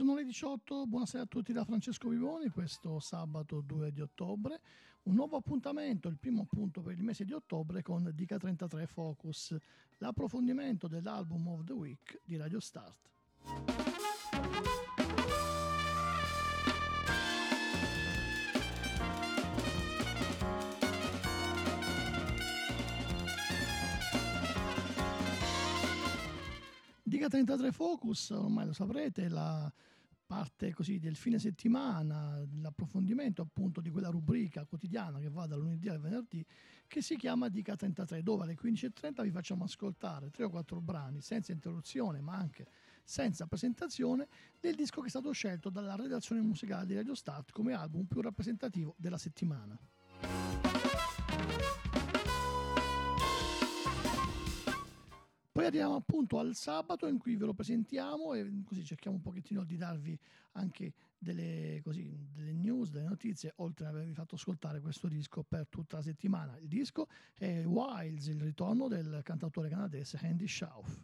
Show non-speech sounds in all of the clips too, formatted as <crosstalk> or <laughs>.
18, buonasera a tutti da Francesco Vivoni, questo sabato 2 di ottobre, un nuovo appuntamento, il primo appunto per il mese di ottobre con Dica 33 Focus, l'approfondimento dell'album of the week di Radio Start. Dica 33 Focus, ormai lo saprete, la parte così del fine settimana, l'approfondimento appunto di quella rubrica quotidiana che va dal lunedì al venerdì, che si chiama Dica 33, dove alle 15.30 vi facciamo ascoltare tre o quattro brani senza interruzione, ma anche senza presentazione, del disco che è stato scelto dalla redazione musicale di Radio Start come album più rappresentativo della settimana. Arriviamo appunto al sabato in cui ve lo presentiamo e così cerchiamo un pochettino di darvi anche delle, così, delle news, delle notizie, oltre ad avervi fatto ascoltare questo disco per tutta la settimana. Il disco è Wilds, il ritorno del cantautore canadese Andy Schauf.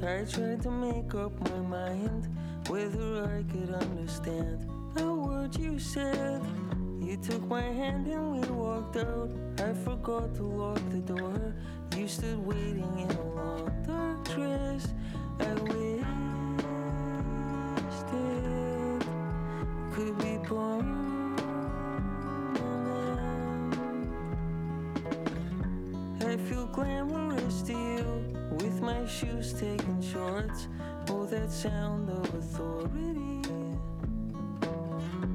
I tried to make up my mind whether I could understand a word you said. You took my hand and we walked out. I forgot to lock the door. You stood waiting in a long dark dress. I wished it could be born. I feel glamorous to you my shoes taking shorts. Oh, that sound of authority.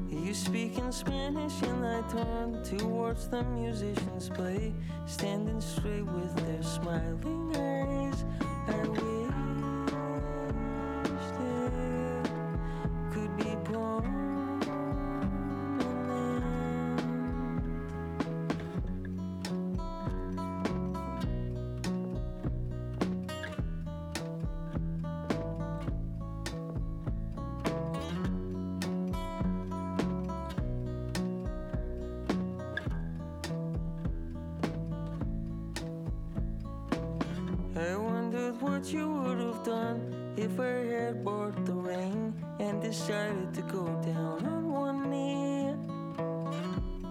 You speak in Spanish, and I turn towards the musicians play, standing straight with their smiling eyes. I if I had bought the ring and decided to go down on one knee.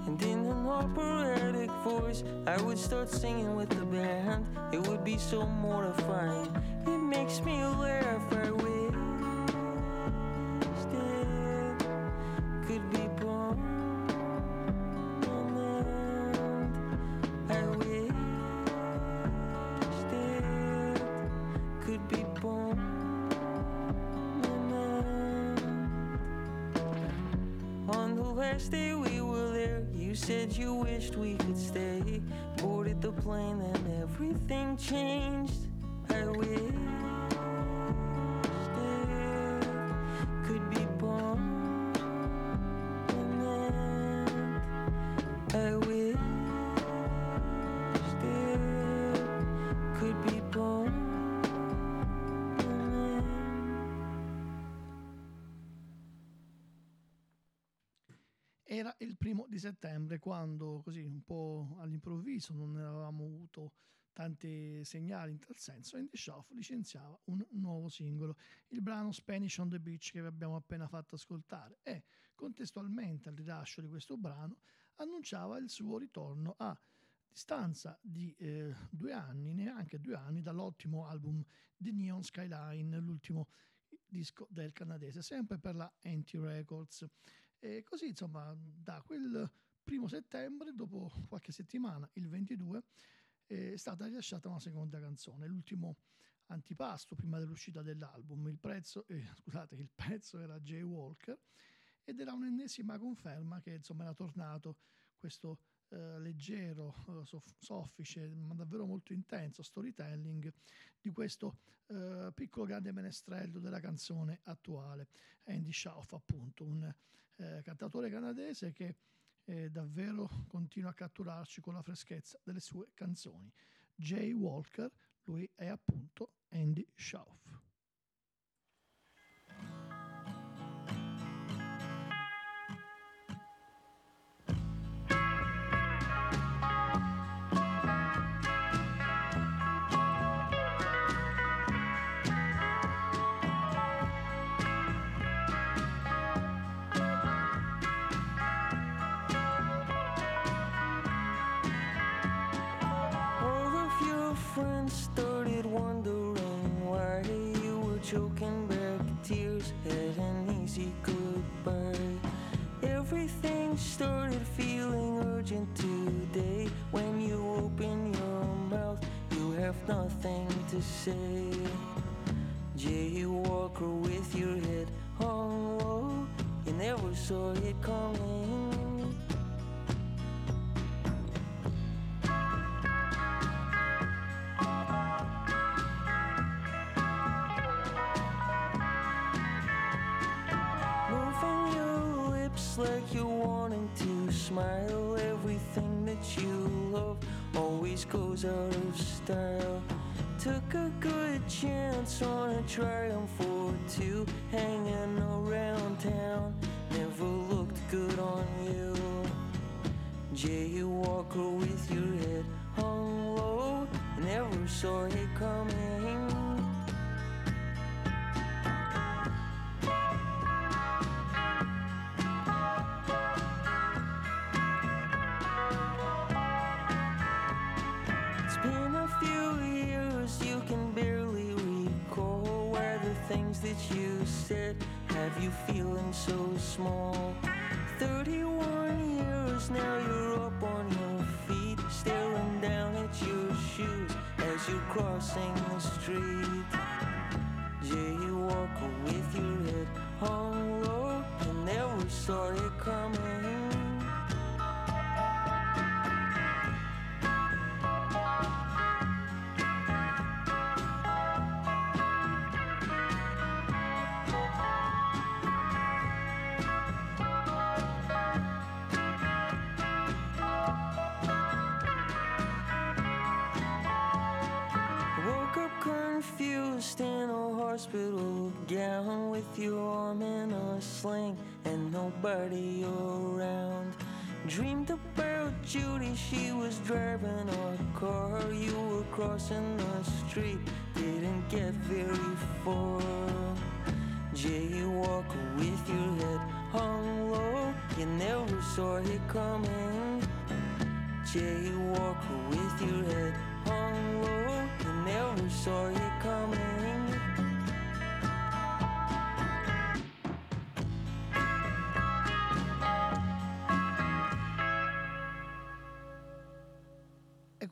And in an operatic voice, I would start singing with the band. It would be so mortifying. It makes me you wished we could stay. Boarded the plane and everything changed. I wish. Settembre quando così un po' all'improvviso non avevamo avuto tanti segnali in tal senso Andy Schauf licenziava un nuovo singolo il brano Spanish on the Beach che vi abbiamo appena fatto ascoltare e contestualmente al rilascio di questo brano annunciava il suo ritorno a distanza di eh, due anni, neanche due anni, dall'ottimo album di Neon Skyline, l'ultimo disco del canadese, sempre per la Anti Records. E così, insomma, da quel primo settembre, dopo qualche settimana, il 22, è stata rilasciata una seconda canzone, l'ultimo antipasto prima dell'uscita dell'album. Il, prezzo, eh, <laughs> scusate, il pezzo era Jay Walker ed era un'ennesima conferma che insomma era tornato questo eh, leggero, eh, soff- soffice, ma davvero molto intenso storytelling di questo eh, piccolo grande menestrello della canzone attuale, Andy Schauf appunto, un eh, cantatore canadese che eh, davvero continua a catturarci con la freschezza delle sue canzoni. Jay Walker, lui è appunto Andy Schauf. started wondering why you were choking back tears at an easy goodbye. Everything started feeling urgent today. When you open your mouth, you have nothing to say. That you love always goes out of style took a good chance on a triumph or two hanging around town. Never looked good on you. Jay Walker with your head hung low, never saw it coming. Said have you feeling so small? 31 years now you're up on your feet, staring down at your shoes as you're crossing the street. Jaywalker with your head with your arm in a sling and nobody around. Dreamed about Judy, she was driving a car. You were crossing the street, didn't get very far. Jaywalker with your head hung low, you never saw it coming. Jaywalker with your head hung low, you never saw it coming.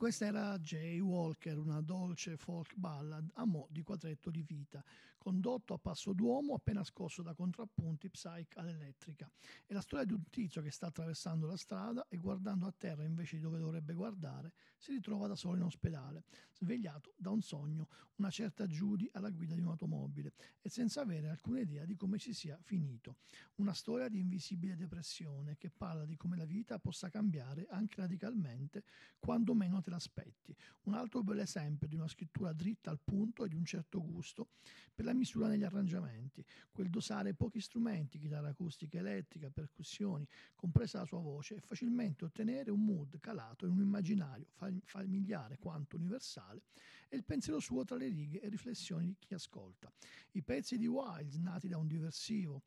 Questa era Jay Walker, una dolce folk ballad a mo' di quadretto di vita, condotto a passo d'uomo appena scosso da contrappunti psych all'elettrica. È la storia di un tizio che sta attraversando la strada e guardando a terra invece di dove dovrebbe guardare, si ritrova da solo in ospedale, svegliato da un sogno, una certa Judy alla guida di un'automobile e senza avere alcuna idea di come ci sia finito. Una storia di invisibile depressione che parla di come la vita possa cambiare anche radicalmente quando meno te l'aspetti. Un altro bel esempio di una scrittura dritta al punto e di un certo gusto per la misura negli arrangiamenti, quel dosare pochi strumenti, chitarra acustica, elettrica, percussioni, compresa la sua voce, e facilmente ottenere un mood calato in un immaginario familiare quanto universale e il pensiero suo tra le righe e riflessioni di chi ascolta. I pezzi di Wilds, nati da un diversivo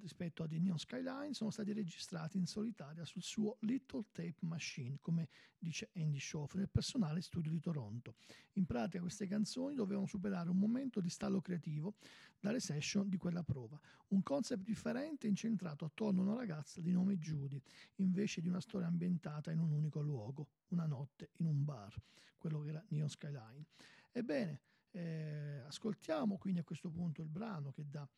rispetto a The Neon Skyline sono stati registrati in solitaria sul suo Little Tape Machine, come dice Andy Schoff, nel personale studio di Toronto. In pratica queste canzoni dovevano superare un momento di stallo creativo dalle session di quella prova, un concept differente incentrato attorno a una ragazza di nome Judy, invece di una storia ambientata in un unico luogo, una notte in un bar, quello che era Neon Skyline. Ebbene, eh, ascoltiamo quindi a questo punto il brano che dà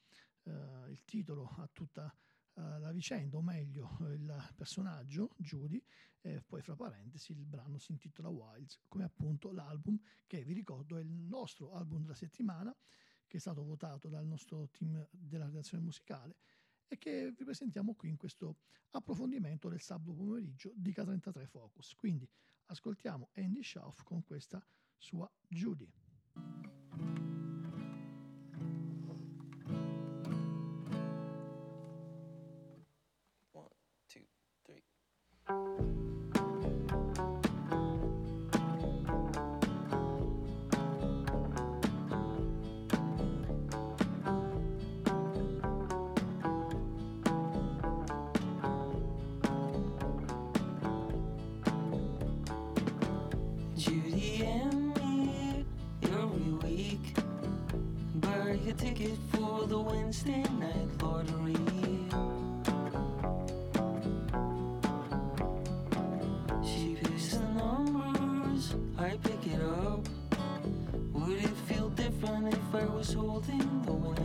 eh, il titolo a tutta uh, la vicenda, o meglio il personaggio, Judy, e poi fra parentesi il brano si intitola Wilds, come appunto l'album che vi ricordo è il nostro album della settimana, che è stato votato dal nostro team della redazione musicale e che vi presentiamo qui in questo approfondimento del sabato pomeriggio di K33 Focus. Quindi ascoltiamo Andy Schauf con questa sua Judy. was holding the wind.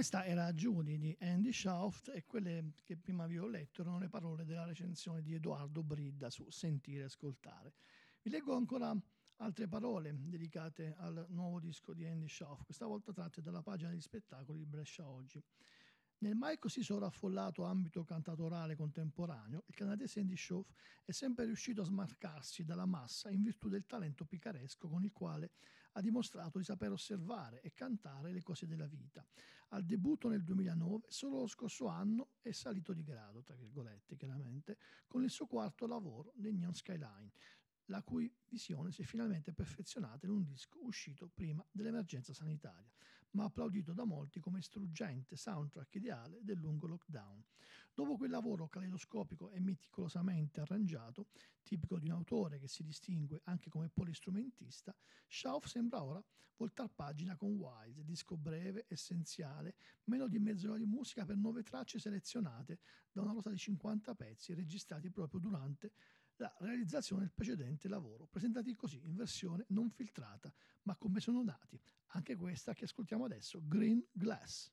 Questa era Judy di Andy Schaft e quelle che prima vi ho letto erano le parole della recensione di Edoardo Bridda su Sentire e Ascoltare. Vi leggo ancora altre parole dedicate al nuovo disco di Andy Schaff, questa volta tratte dalla pagina di spettacoli di Brescia Oggi. Nel mai così sovraffollato ambito cantatorale contemporaneo, il canadese Andy Schaff è sempre riuscito a smarcarsi dalla massa in virtù del talento picaresco con il quale ha dimostrato di saper osservare e cantare le cose della vita. Al debutto nel 2009, solo lo scorso anno è salito di grado, tra virgolette, chiaramente, con il suo quarto lavoro, The Neon Skyline, la cui visione si è finalmente perfezionata in un disco uscito prima dell'emergenza sanitaria, ma applaudito da molti come struggente soundtrack ideale del lungo lockdown. Dopo quel lavoro caleidoscopico e meticolosamente arrangiato, tipico di un autore che si distingue anche come polistrumentista, Schauf sembra ora voltar pagina con Wild, disco breve, essenziale, meno di mezz'ora di musica per nove tracce selezionate da una rosa di 50 pezzi registrati proprio durante la realizzazione del precedente lavoro, presentati così in versione non filtrata, ma come sono nati. Anche questa che ascoltiamo adesso, Green Glass.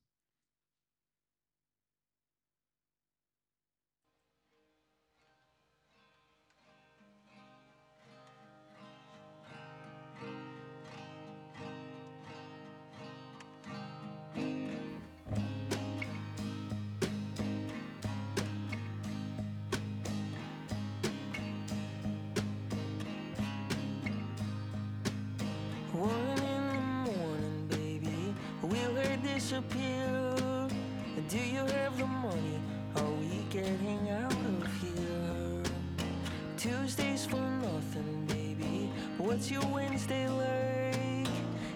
Your Wednesday like?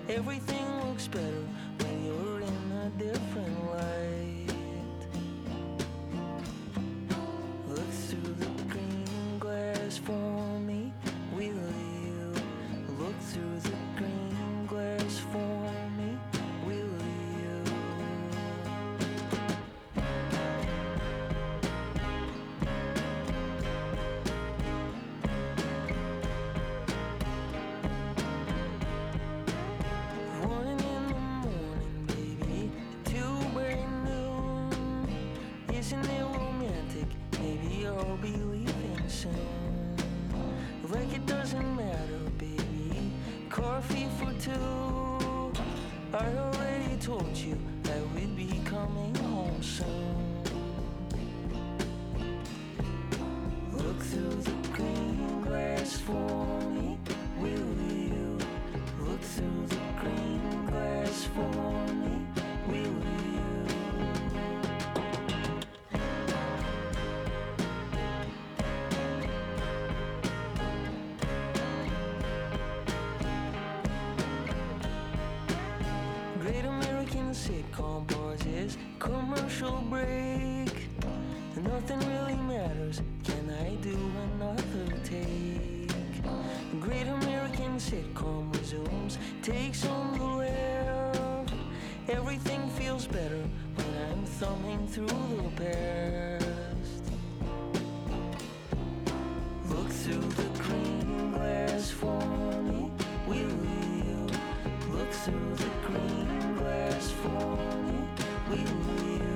Everything Like it doesn't matter, baby. Coffee for two. I already told you I would be coming home soon. Thumbing through the past. Look through the green glass for me, will you? Look through the green glass for me, will you?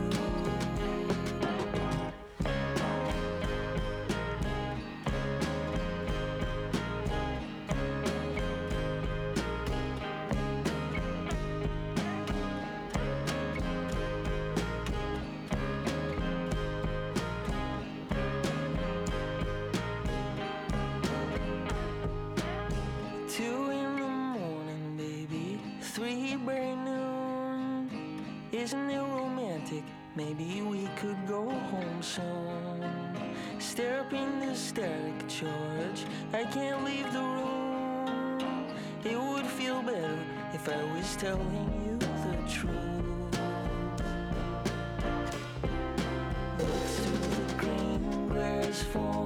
If I was telling you the truth. Look through the green glass for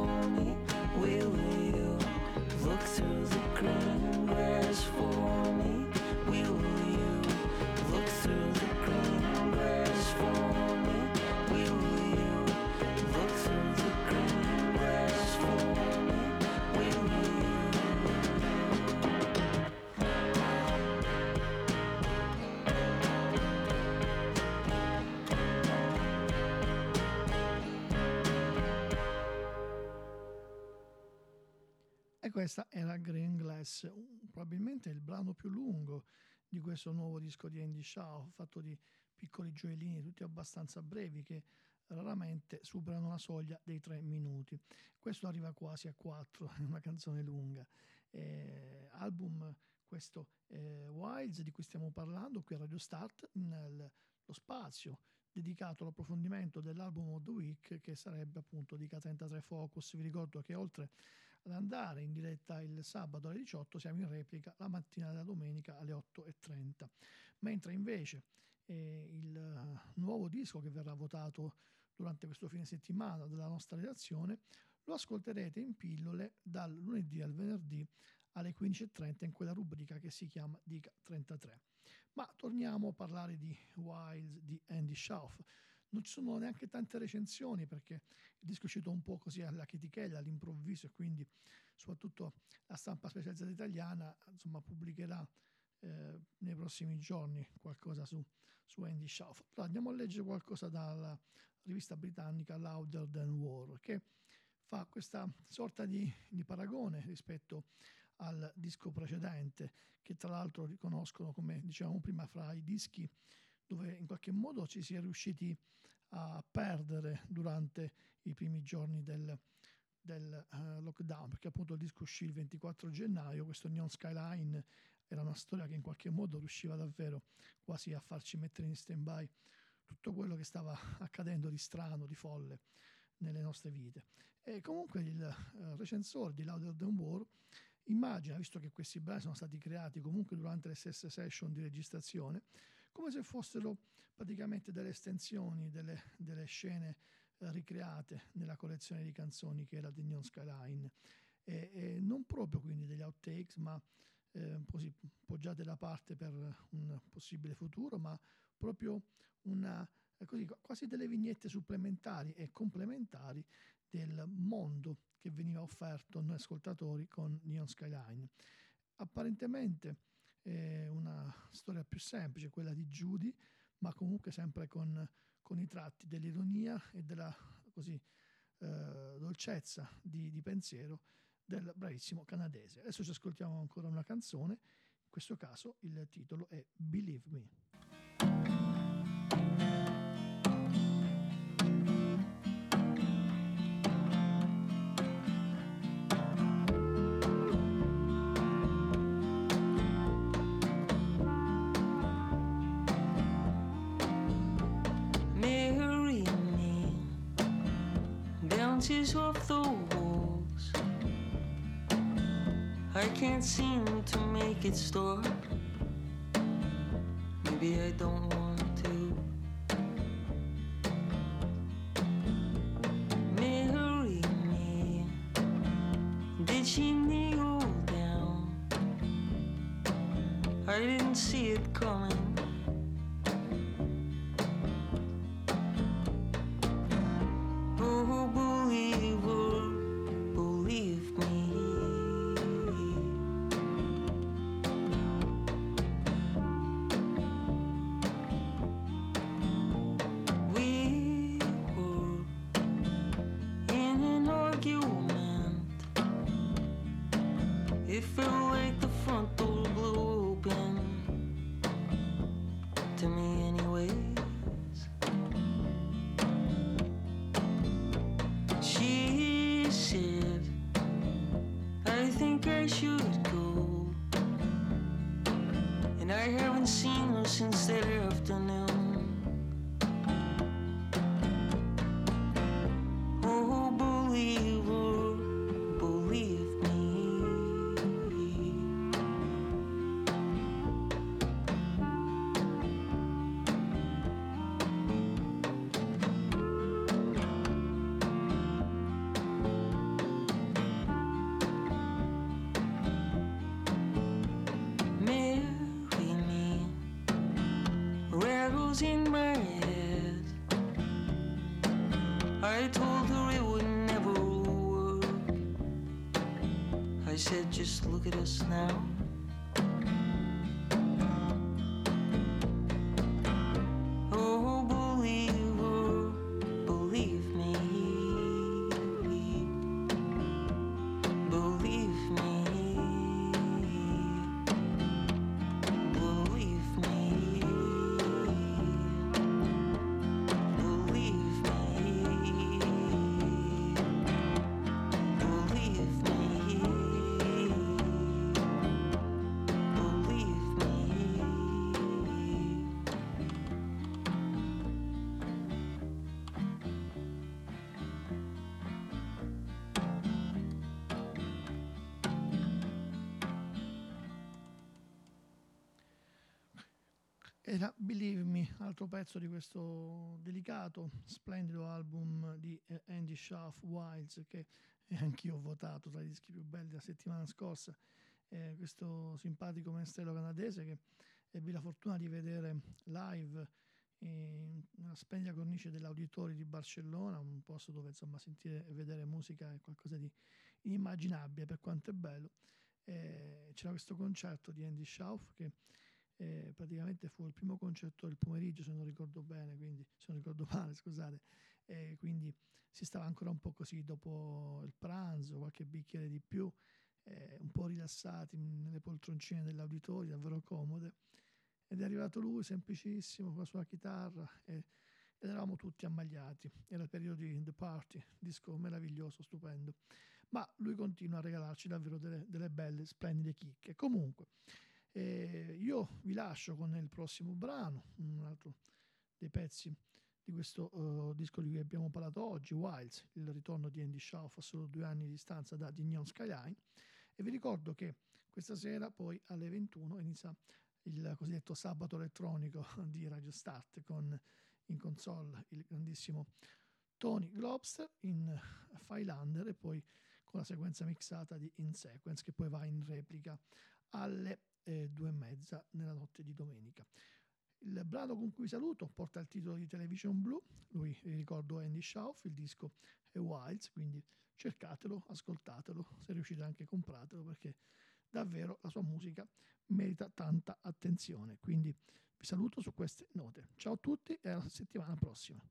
questa era Green Glass, probabilmente il brano più lungo di questo nuovo disco di Andy Shaw, fatto di piccoli gioiellini, tutti abbastanza brevi, che raramente superano la soglia dei tre minuti. Questo arriva quasi a quattro, <laughs> è una canzone lunga. Eh, album questo eh, Wilds di cui stiamo parlando qui a Radio Start, nel- lo spazio dedicato all'approfondimento dell'album of the week che sarebbe appunto di K33 Focus. Vi ricordo che oltre ad andare in diretta il sabato alle 18 siamo in replica la mattina della domenica alle 8.30 mentre invece eh, il eh, nuovo disco che verrà votato durante questo fine settimana dalla nostra redazione lo ascolterete in pillole dal lunedì al venerdì alle 15.30 in quella rubrica che si chiama Dica 33 ma torniamo a parlare di Wilds di Andy Schauf non ci sono neanche tante recensioni perché il disco è uscito un po' così alla chetichella, all'improvviso e quindi soprattutto la stampa specializzata italiana insomma pubblicherà eh, nei prossimi giorni qualcosa su, su Andy Schauf. Però andiamo a leggere qualcosa dalla rivista britannica Louder Than War che fa questa sorta di, di paragone rispetto al disco precedente che tra l'altro riconoscono come dicevamo prima fra i dischi dove in qualche modo ci si è riusciti a perdere durante i primi giorni del, del uh, lockdown, perché appunto il disco uscì il 24 gennaio, questo Neon Skyline era una storia che in qualche modo riusciva davvero quasi a farci mettere in stand-by tutto quello che stava <laughs> accadendo di strano, di folle nelle nostre vite. E comunque il uh, recensore di Louder Than War immagina, visto che questi brani sono stati creati comunque durante le stesse session di registrazione, come se fossero praticamente delle estensioni delle, delle scene eh, ricreate nella collezione di canzoni che era The Neon Skyline. E, e non proprio quindi degli outtakes, ma eh, così poggiate da parte per un possibile futuro, ma proprio una, così, quasi delle vignette supplementari e complementari del mondo che veniva offerto a noi ascoltatori con Neon Skyline. Apparentemente è una storia più semplice, quella di Judy, ma comunque sempre con, con i tratti dell'ironia e della così, eh, dolcezza di, di pensiero del bravissimo canadese. Adesso ci ascoltiamo ancora una canzone, in questo caso il titolo è Believe Me. I can't seem to make it stop. Maybe I don't just look at us now. Altro pezzo di questo delicato, splendido album di eh, Andy Schaff, Wilds, che eh, anch'io ho votato tra i dischi più belli della settimana scorsa. Eh, questo simpatico menestrello canadese che ebbi la fortuna di vedere live in una splendida cornice dell'Auditori di Barcellona, un posto dove insomma sentire e vedere musica è qualcosa di inimmaginabile per quanto è bello. Eh, c'era questo concerto di Andy Schauf che eh, praticamente fu il primo concerto del pomeriggio se non ricordo bene, quindi se non ricordo male, scusate, eh, quindi si stava ancora un po' così dopo il pranzo, qualche bicchiere di più, eh, un po' rilassati nelle poltroncine dell'auditorio, davvero comode, ed è arrivato lui semplicissimo con la sua chitarra e, ed eravamo tutti ammagliati, era il periodo di The Party, disco meraviglioso, stupendo, ma lui continua a regalarci davvero delle, delle belle, splendide chicche. Comunque, eh, io vi lascio con il prossimo brano, un altro dei pezzi di questo uh, disco di cui abbiamo parlato oggi, Wilds, il ritorno di Andy Schauf a solo due anni di distanza da Neon Skyline. E vi ricordo che questa sera poi alle 21 inizia il cosiddetto sabato elettronico <laughs> di Radio Start con in console il grandissimo Tony Globster in Filander e poi con la sequenza mixata di In Sequence che poi va in replica alle due e mezza nella notte di domenica. Il brano con cui saluto porta il titolo di Television Blue, lui ricordo Andy Schauf, il disco è Wilds, quindi cercatelo, ascoltatelo, se riuscite anche compratelo perché davvero la sua musica merita tanta attenzione. Quindi vi saluto su queste note. Ciao a tutti e alla settimana prossima.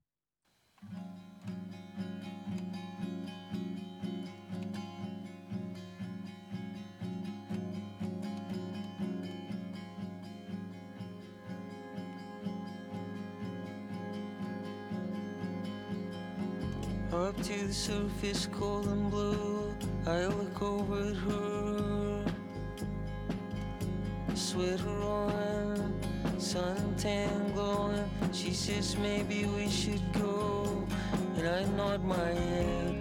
Up to the surface, cold and blue. I look over at her. Sweater on, suntan glowing. She says maybe we should go, and I nod my head,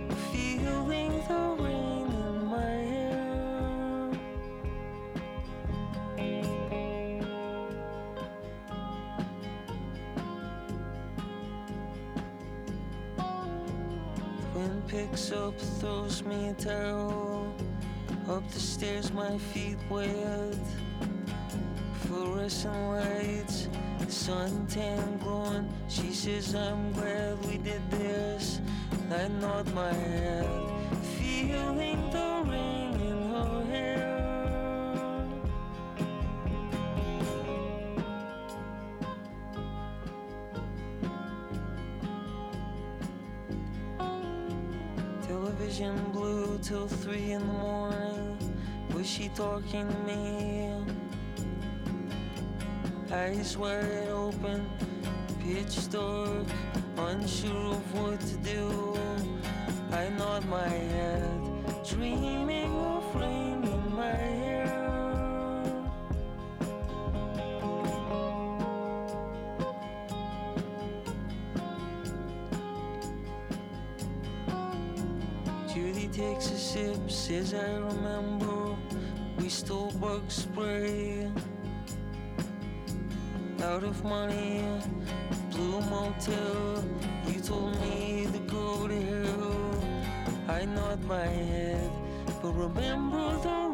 throws me towel. Up the stairs, my feet wet. Fluorescent lights, suntan glowing. She says, I'm glad we did this. I nod my head, Television blue till three in the morning. Was she talking to me? Eyes wide open, pitch dark, unsure of what to do. I nod my head, dreaming of rain spray. Out of money, blue motel. You told me to go to hell. I nod my head, but remember the